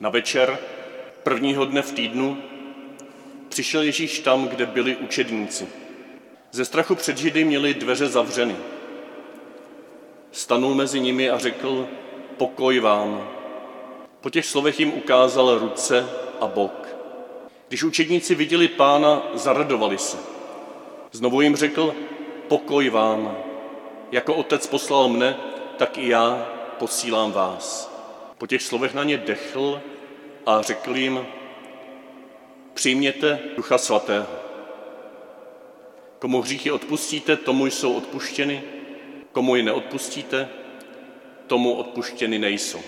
Na večer prvního dne v týdnu přišel Ježíš tam, kde byli učedníci. Ze strachu před Židy měli dveře zavřeny. Stanul mezi nimi a řekl, pokoj vám. Po těch slovech jim ukázal ruce a bok. Když učedníci viděli pána, zaradovali se. Znovu jim řekl, pokoj vám. Jako otec poslal mne, tak i já posílám vás. Po těch slovech na ně dechl a řekl jim, přijměte Ducha Svatého. Komu hříchy odpustíte, tomu jsou odpuštěny, komu ji neodpustíte, tomu odpuštěny nejsou.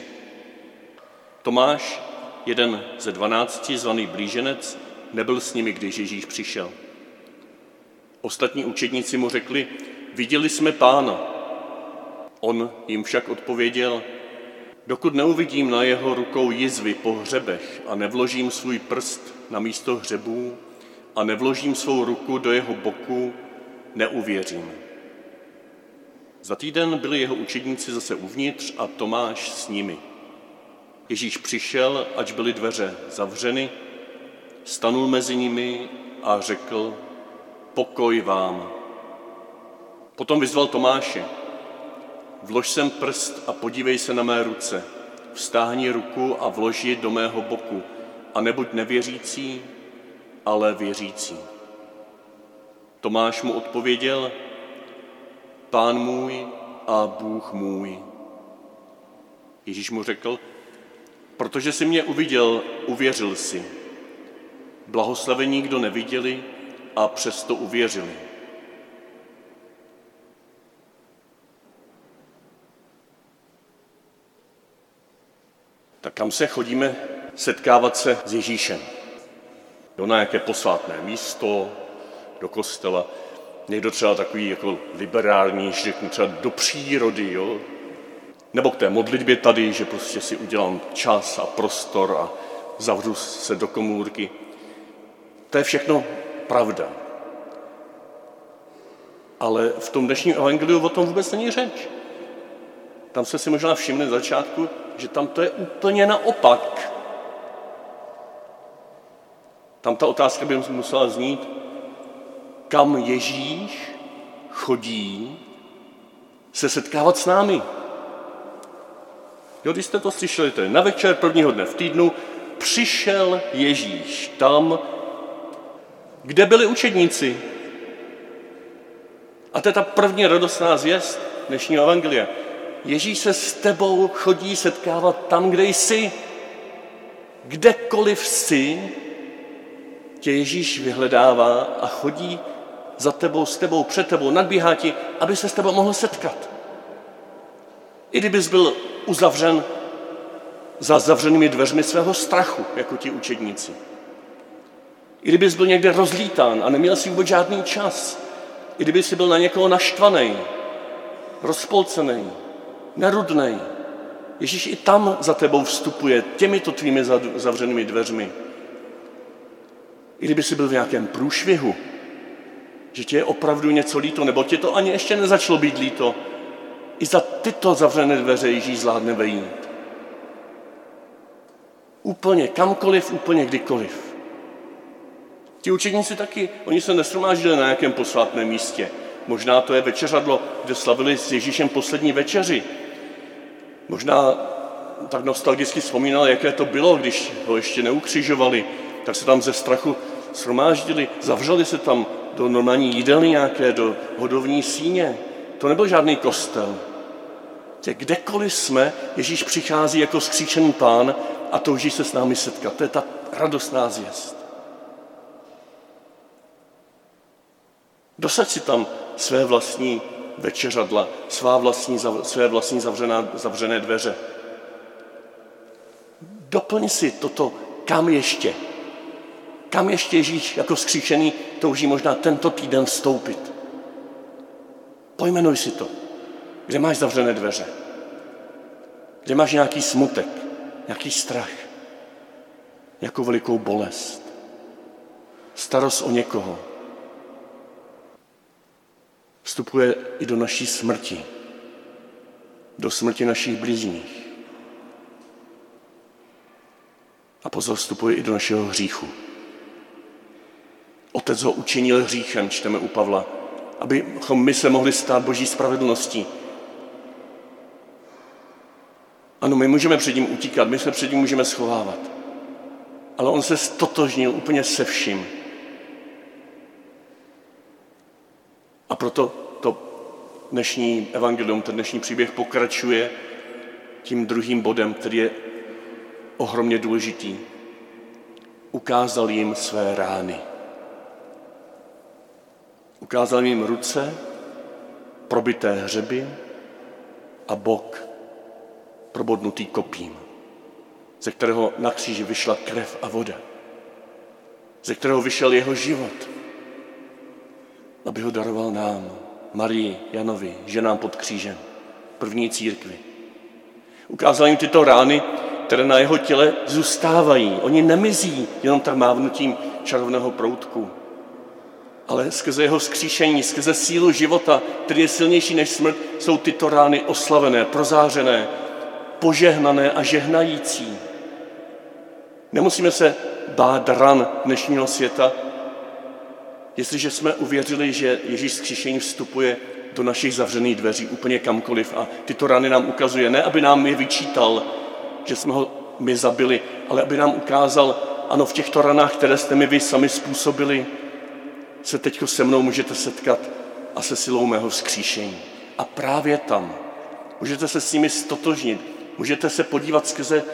Tomáš, jeden ze dvanácti, zvaný blíženec, nebyl s nimi, když Ježíš přišel. Ostatní učedníci mu řekli, viděli jsme pána. On jim však odpověděl, dokud neuvidím na jeho rukou jizvy po hřebech a nevložím svůj prst na místo hřebů a nevložím svou ruku do jeho boku, neuvěřím. Za týden byli jeho učedníci zase uvnitř a Tomáš s nimi. Ježíš přišel, ač byly dveře zavřeny, stanul mezi nimi a řekl, pokoj vám. Potom vyzval Tomáše, vlož sem prst a podívej se na mé ruce, vstáhni ruku a vloži do mého boku a nebuď nevěřící, ale věřící. Tomáš mu odpověděl, pán můj a Bůh můj. Ježíš mu řekl, protože jsi mě uviděl, uvěřil si. Blahoslavení, kdo neviděli a přesto uvěřili. Tak kam se chodíme setkávat se s Ježíšem? Jo, na nějaké posvátné místo, do kostela. Někdo třeba takový jako liberální, že řeknu třeba do přírody, jo? Nebo k té modlitbě tady, že prostě si udělám čas a prostor a zavřu se do komůrky. To je všechno pravda. Ale v tom dnešním evangeliu o tom vůbec není řeč. Tam se si možná všimli na začátku, že tam to je úplně naopak. Tam ta otázka by musela znít, kam Ježíš chodí se setkávat s námi. Jo, když jste to slyšeli, to je na večer prvního dne v týdnu, přišel Ježíš tam, kde byli učedníci. A to je ta první radostná zvěst dnešního evangelia. Ježíš se s tebou chodí setkávat tam, kde jsi. Kdekoliv jsi, tě Ježíš vyhledává a chodí za tebou, s tebou, před tebou, nadbíhá ti, aby se s tebou mohl setkat. I kdybys byl uzavřen za zavřenými dveřmi svého strachu, jako ti učedníci. I kdybys byl někde rozlítán a neměl si vůbec žádný čas, i kdyby jsi byl na někoho naštvaný, rozpolcený, nerudný, Ježíš i tam za tebou vstupuje těmito tvými zavřenými dveřmi. I kdyby jsi byl v nějakém průšvihu, že tě je opravdu něco líto, nebo tě to ani ještě nezačalo být líto, i za tyto zavřené dveře Ježíš zvládne vejít. Úplně, kamkoliv, úplně kdykoliv. Ti učedníci taky, oni se nesromáždili na nějakém posvátném místě. Možná to je večeřadlo, kde slavili s Ježíšem poslední večeři. Možná tak nostalgicky vzpomínal, jaké to bylo, když ho ještě neukřižovali, tak se tam ze strachu shromáždili, zavřeli se tam do normální jídelny nějaké, do hodovní síně. To nebyl žádný kostel. Tě kdekoliv jsme, Ježíš přichází jako skříčený pán a touží se s námi setkat. To je ta radostná zvěst. Dosaď si tam své vlastní večeřadla, svá vlastní, své vlastní zavřená, zavřené dveře. Doplň si toto, kam ještě. Kam ještě Ježíš jako skříšený touží možná tento týden vstoupit. Pojmenuj si to. Kde máš zavřené dveře? Kde máš nějaký smutek, nějaký strach, nějakou velikou bolest, starost o někoho, vstupuje i do naší smrti, do smrti našich blízních. A pozor, vstupuje i do našeho hříchu. Otec ho učinil hříchem, čteme u Pavla, abychom my se mohli stát boží spravedlností. Ano, my můžeme před ním utíkat, my se před ním můžeme schovávat. Ale on se stotožnil úplně se vším. Proto to dnešní evangelium, ten dnešní příběh pokračuje tím druhým bodem, který je ohromně důležitý. Ukázal jim své rány. Ukázal jim ruce, probité hřeby a bok probodnutý kopím, ze kterého na kříži vyšla krev a voda, ze kterého vyšel jeho život, aby ho daroval nám, Marii, Janovi, ženám pod křížem, první církvi. Ukázal jim tyto rány, které na jeho těle zůstávají. Oni nemizí jenom tak mávnutím čarovného proutku, ale skrze jeho skříšení, skrze sílu života, který je silnější než smrt, jsou tyto rány oslavené, prozářené, požehnané a žehnající. Nemusíme se bát ran dnešního světa, jestliže jsme uvěřili, že Ježíš skříšení vstupuje do našich zavřených dveří úplně kamkoliv a tyto rany nám ukazuje, ne aby nám je vyčítal, že jsme ho my zabili, ale aby nám ukázal, ano, v těchto ranách, které jste mi vy sami způsobili, se teď se mnou můžete setkat a se silou mého vzkříšení. A právě tam můžete se s nimi stotožnit, můžete se podívat skrze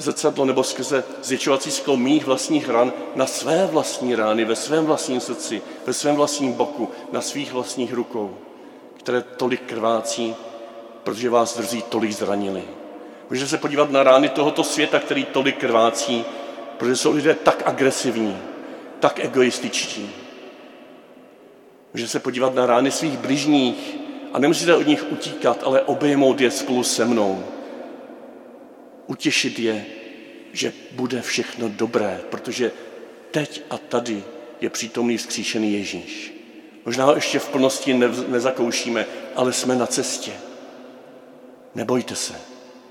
zrcadlo nebo skrze zvětšovací sklo mých vlastních ran na své vlastní rány, ve svém vlastním srdci, ve svém vlastním boku, na svých vlastních rukou, které tolik krvácí, protože vás drzí tolik zranili. Můžete se podívat na rány tohoto světa, který tolik krvácí, protože jsou lidé tak agresivní, tak egoističtí. Můžete se podívat na rány svých bližních a nemusíte od nich utíkat, ale obejmout je spolu se mnou. Utěšit je, že bude všechno dobré, protože teď a tady je přítomný vzkříšený Ježíš. Možná ho ještě v plnosti nezakoušíme, ale jsme na cestě. Nebojte se.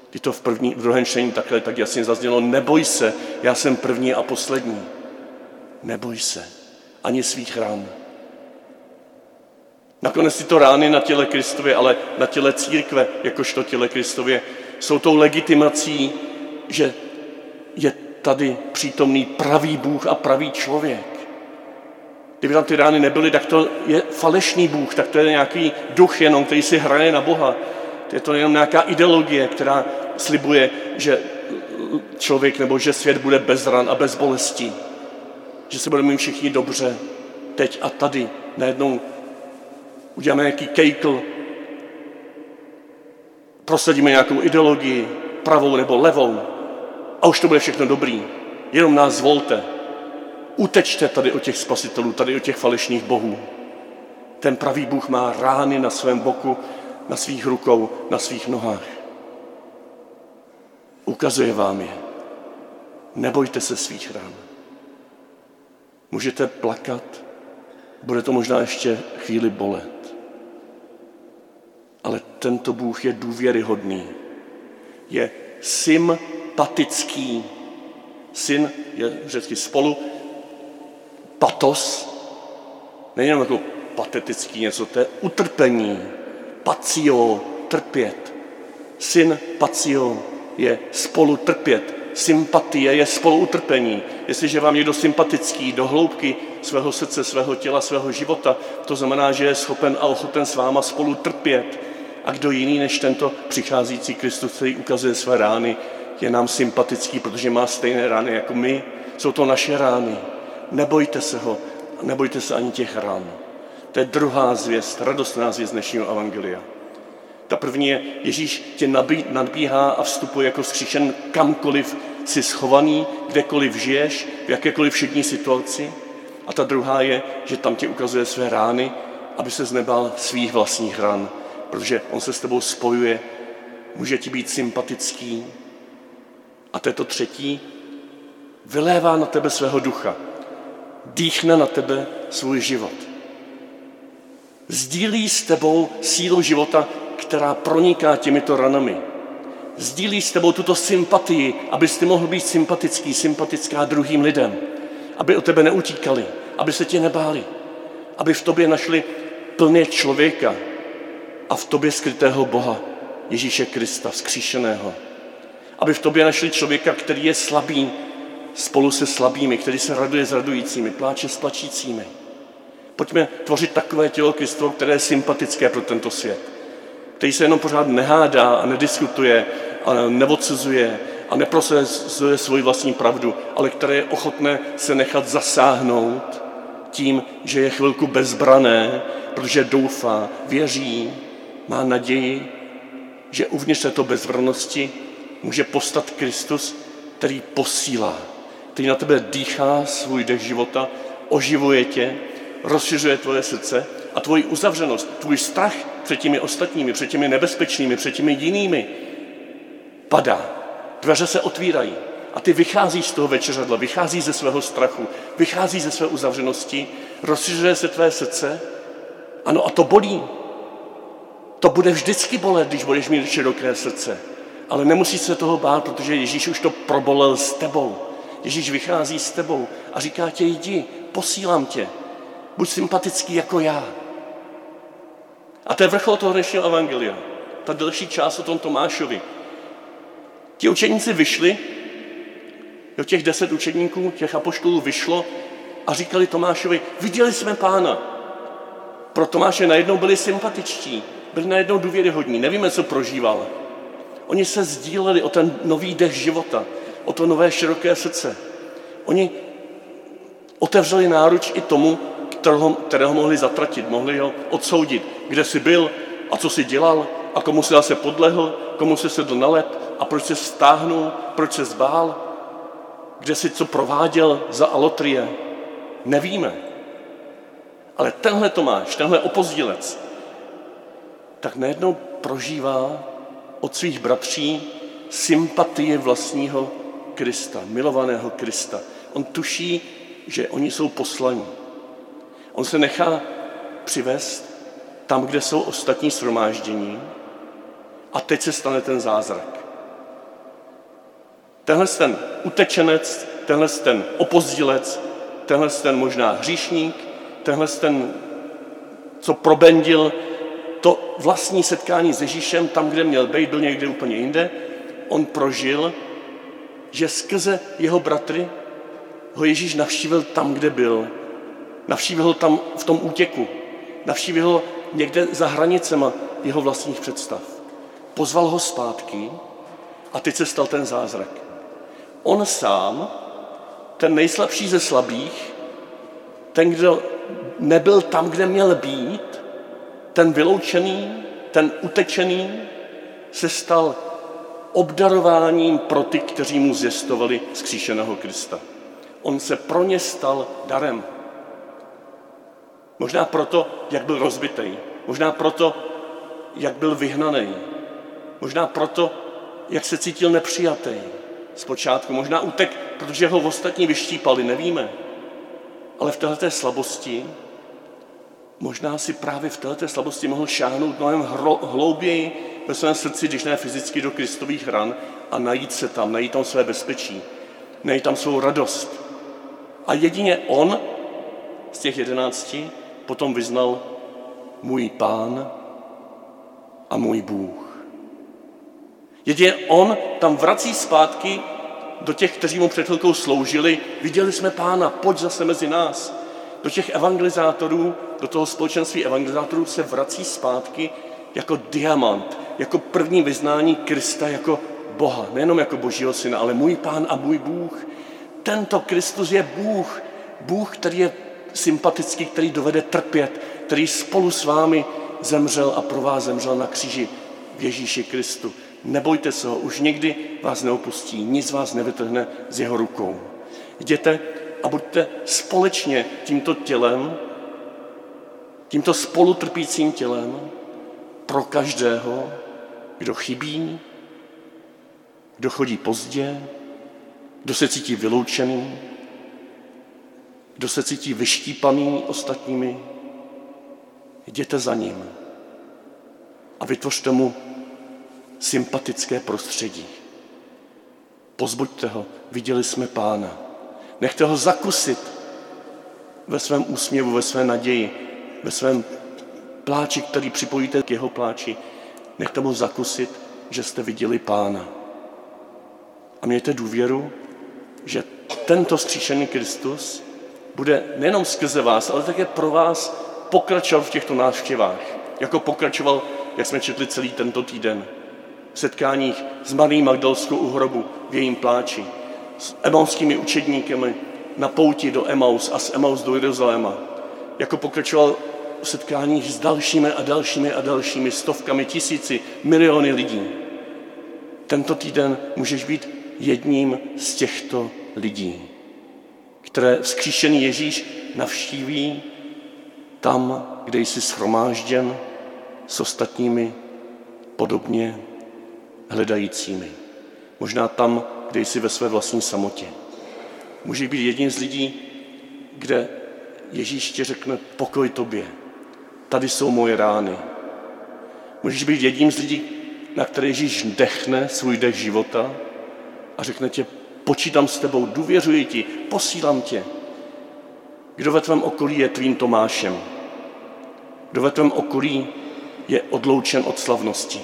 Ty to v, první, v druhém čtení takhle tak jasně zaznělo. Neboj se, já jsem první a poslední. Neboj se. Ani svých rán. Nakonec tyto rány na těle Kristově, ale na těle církve, jakožto těle Kristově, jsou tou legitimací, že je tady přítomný pravý Bůh a pravý člověk. Kdyby tam ty rány nebyly, tak to je falešný Bůh, tak to je nějaký duch jenom, který si hraje na Boha. Je to jenom nějaká ideologie, která slibuje, že člověk nebo že svět bude bez ran a bez bolesti. Že se budeme mít všichni dobře, teď a tady. Najednou uděláme nějaký kejkl, prosadíme nějakou ideologii, pravou nebo levou, a už to bude všechno dobrý. Jenom nás zvolte. Utečte tady od těch spasitelů, tady od těch falešných bohů. Ten pravý Bůh má rány na svém boku, na svých rukou, na svých nohách. Ukazuje vám je. Nebojte se svých rán. Můžete plakat, bude to možná ještě chvíli bolet. Ale tento Bůh je důvěryhodný. Je sympatický. Syn je řecky spolu, patos, nejenom jako patetický něco, to je utrpení, pacio, trpět. Syn pacio je spolu trpět, sympatie je spolu utrpení. Jestliže vám někdo sympatický do hloubky svého srdce, svého těla, svého života, to znamená, že je schopen a ochoten s váma spolu trpět. A kdo jiný než tento přicházející Kristus, který ukazuje své rány, je nám sympatický, protože má stejné rány jako my. Jsou to naše rány. Nebojte se ho, nebojte se ani těch rán. To je druhá zvěst, radostná zvěst dnešního evangelia. Ta první je, Ježíš tě nadbíhá a vstupuje jako skříšen kamkoliv jsi schovaný, kdekoliv žiješ, v jakékoliv všední situaci. A ta druhá je, že tam tě ukazuje své rány, aby se nebál svých vlastních ran, protože on se s tebou spojuje, může ti být sympatický. A to je to třetí, vylévá na tebe svého ducha, dýchne na tebe svůj život. Sdílí s tebou sílu života, která proniká těmito ranami. sdílí s tebou tuto sympatii, abys ty mohl být sympatický, sympatická druhým lidem, aby o tebe neutíkali, aby se tě nebáli, aby v tobě našli plně člověka a v tobě skrytého Boha, Ježíše Krista, vzkříšeného. Aby v tobě našli člověka, který je slabý spolu se slabými, který se raduje s radujícími, pláče s plačícími. Pojďme tvořit takové tělo Kristovo, které je sympatické pro tento svět. Který se jenom pořád nehádá a nediskutuje a neodsuzuje a neprosazuje svoji vlastní pravdu, ale které je ochotné se nechat zasáhnout tím, že je chvilku bezbrané, protože doufá, věří, má naději, že uvnitř této bezvrnosti může postat Kristus, který posílá, který na tebe dýchá svůj dech života, oživuje tě, rozšiřuje tvoje srdce a tvoji uzavřenost, tvůj strach před těmi ostatními, před těmi nebezpečnými, před těmi jinými padá. Dveře se otvírají a ty vycházíš z toho večeřadla, vycházíš ze svého strachu, vycházíš ze své uzavřenosti, rozšiřuje se tvé srdce. Ano, a to bolí. To bude vždycky bolet, když budeš mít široké srdce. Ale nemusíš se toho bát, protože Ježíš už to probolel s tebou. Ježíš vychází s tebou a říká tě, jdi, posílám tě. Buď sympatický jako já. A to je vrchol toho dnešního evangelia. Ta delší část o tom Tomášovi. Ti učeníci vyšli, jo, těch deset učeníků, těch apoštolů vyšlo a říkali Tomášovi, viděli jsme pána. Pro Tomáše najednou byli sympatičtí, byli najednou důvěryhodní, nevíme, co prožíval. Oni se sdíleli o ten nový dech života, o to nové široké srdce. Oni otevřeli náruč i tomu, kterého, kterého mohli zatratit, mohli ho odsoudit, kde jsi byl a co jsi dělal a komu se zase podlehl, komu se sedl na lep a proč se stáhnul, proč se zbál, kde si co prováděl za alotrie. Nevíme. Ale tenhle Tomáš, tenhle opozdilec, tak najednou prožívá od svých bratří sympatie vlastního Krista, milovaného Krista. On tuší, že oni jsou poslaní. On se nechá přivést tam, kde jsou ostatní shromáždění a teď se stane ten zázrak. Tenhle ten utečenec, tenhle ten opozdilec, tenhle ten možná hříšník, tenhle ten, co probendil to vlastní setkání s Ježíšem tam, kde měl být, byl někde úplně jinde, on prožil, že skrze jeho bratry ho Ježíš navštívil tam, kde byl. Navštívil ho tam v tom útěku. Navštívil ho někde za hranicema jeho vlastních představ. Pozval ho zpátky a teď se stal ten zázrak. On sám, ten nejslabší ze slabých, ten, kdo nebyl tam, kde měl být, ten vyloučený, ten utečený, se stal obdarováním pro ty, kteří mu zjistovali zkříšeného Krista. On se pro ně stal darem. Možná proto, jak byl rozbitý. Možná proto, jak byl vyhnaný. Možná proto, jak se cítil nepřijatý zpočátku. Možná utek, protože ho ostatní vyštípali, nevíme. Ale v této slabosti, možná si právě v této slabosti mohl šáhnout mnohem hlouběji ve svém srdci, když ne fyzicky do Kristových ran a najít se tam, najít tam své bezpečí, najít tam svou radost. A jedině on z těch jedenácti potom vyznal můj pán a můj Bůh. Jedině on tam vrací zpátky do těch, kteří mu před chvilkou sloužili, viděli jsme pána, pojď zase mezi nás. Do těch evangelizátorů, do toho společenství evangelizátorů se vrací zpátky jako diamant, jako první vyznání Krista jako Boha, nejenom jako Božího syna, ale můj pán a můj Bůh. Tento Kristus je Bůh, Bůh, který je sympatický, který dovede trpět, který spolu s vámi zemřel a pro vás zemřel na kříži v Ježíši Kristu. Nebojte se ho, už nikdy vás neopustí, nic vás nevytrhne z jeho rukou. Jděte a buďte společně tímto tělem, tímto spolutrpícím tělem pro každého, kdo chybí, kdo chodí pozdě, kdo se cítí vyloučený, kdo se cítí vyštípaný ostatními, jděte za ním a vytvořte mu sympatické prostředí. Pozbuďte ho, viděli jsme pána. Nechte ho zakusit ve svém úsměvu, ve své naději, ve svém pláči, který připojíte k jeho pláči. Nechte mu zakusit, že jste viděli pána. A mějte důvěru, že tento skříšený Kristus bude nejenom skrze vás, ale také pro vás pokračovat v těchto návštěvách, jako pokračoval, jak jsme četli celý tento týden, v setkáních s Marí Magdalskou u hrobu v jejím pláči, s emonskými učedníky na pouti do Emaus a z Emaus do Jeruzaléma, jako pokračoval v setkáních s dalšími a dalšími a dalšími stovkami, tisíci, miliony lidí. Tento týden můžeš být jedním z těchto lidí, které vzkříšený Ježíš navštíví tam, kde jsi schromážděn s ostatními podobně hledajícími. Možná tam, kde jsi ve své vlastní samotě. Může být jedním z lidí, kde Ježíš ti řekne pokoj tobě. Tady jsou moje rány. Můžeš být jedním z lidí, na které Ježíš dechne svůj dech života a řekne tě, počítám s tebou, důvěřuji ti, posílám tě. Kdo ve tvém okolí je tvým Tomášem? Kdo ve tvém okolí je odloučen od slavnosti?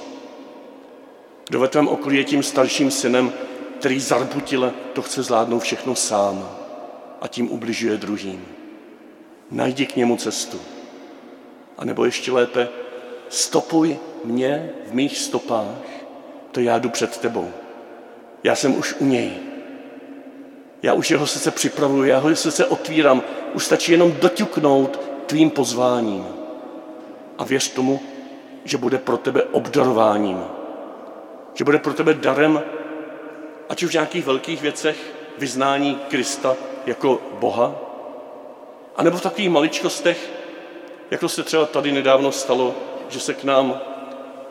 Kdo ve tvém okolí je tím starším synem, který zarbutile to chce zvládnout všechno sám a tím ubližuje druhým? Najdi k němu cestu. A nebo ještě lépe, stopuj mě v mých stopách, to já jdu před tebou. Já jsem už u něj. Já už jeho srdce připravuju, já ho srdce otvírám. Už stačí jenom doťuknout tvým pozváním. A věř tomu, že bude pro tebe obdarováním. Že bude pro tebe darem, ať už v nějakých velkých věcech, vyznání Krista jako Boha, anebo v takových maličkostech, jako se třeba tady nedávno stalo, že se k nám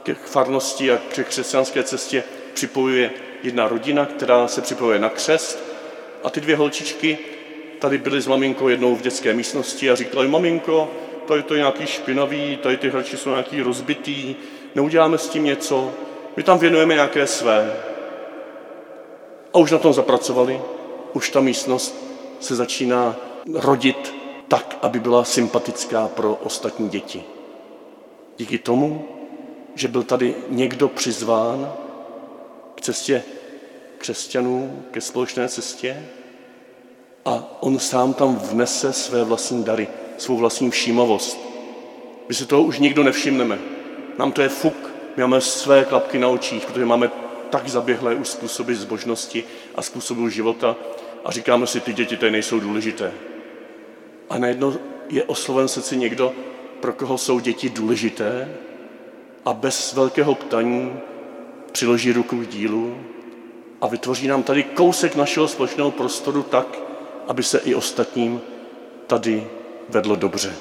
k farnosti a k křesťanské cestě připojuje jedna rodina, která se připojuje na křest a ty dvě holčičky tady byly s maminkou jednou v dětské místnosti a říkali, maminko, tady to je nějaký špinavý, tady ty hračky jsou nějaký rozbitý, neuděláme s tím něco, my tam věnujeme nějaké své. A už na tom zapracovali, už ta místnost se začíná rodit tak, aby byla sympatická pro ostatní děti. Díky tomu, že byl tady někdo přizván k cestě křesťanů, ke společné cestě a on sám tam vnese své vlastní dary, svou vlastní všímavost. My si toho už nikdo nevšimneme. Nám to je fuk, my máme své klapky na očích, protože máme tak zaběhlé už způsoby zbožnosti a způsobu života a říkáme si, ty děti tady nejsou důležité. A najednou je osloven srdci někdo, pro koho jsou děti důležité a bez velkého ptaní přiloží ruku k dílu a vytvoří nám tady kousek našeho společného prostoru tak, aby se i ostatním tady vedlo dobře.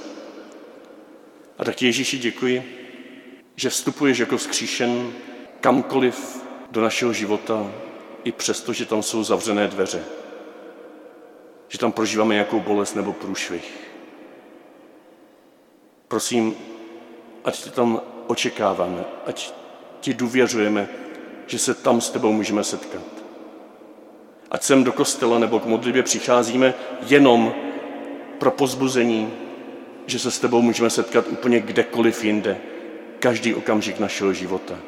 A tak Ježíši děkuji, že vstupuješ jako vzkříšen kamkoliv do našeho života, i přesto, že tam jsou zavřené dveře že tam prožíváme nějakou bolest nebo průšvih. Prosím, ať tě tam očekáváme, ať ti důvěřujeme, že se tam s tebou můžeme setkat. Ať sem do kostela nebo k modlitbě přicházíme jenom pro pozbuzení, že se s tebou můžeme setkat úplně kdekoliv jinde, každý okamžik našeho života.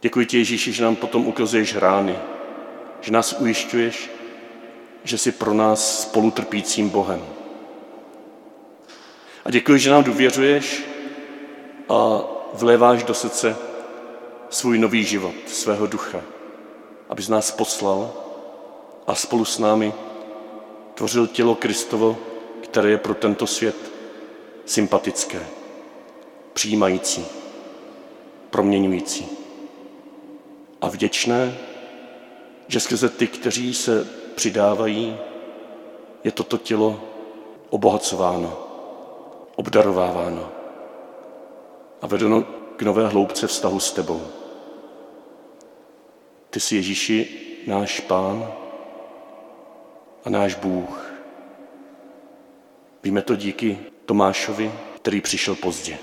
Děkuji ti, Ježíši, že nám potom ukazuješ rány, že nás ujišťuješ, že jsi pro nás spolutrpícím Bohem. A děkuji, že nám důvěřuješ a vléváš do srdce svůj nový život, svého ducha, abys nás poslal a spolu s námi tvořil tělo Kristovo, které je pro tento svět sympatické, přijímající, proměňující a vděčné že skrze ty, kteří se přidávají, je toto tělo obohacováno, obdarováváno a vedeno k nové hloubce vztahu s tebou. Ty jsi Ježíši náš Pán a náš Bůh. Víme to díky Tomášovi, který přišel pozdě.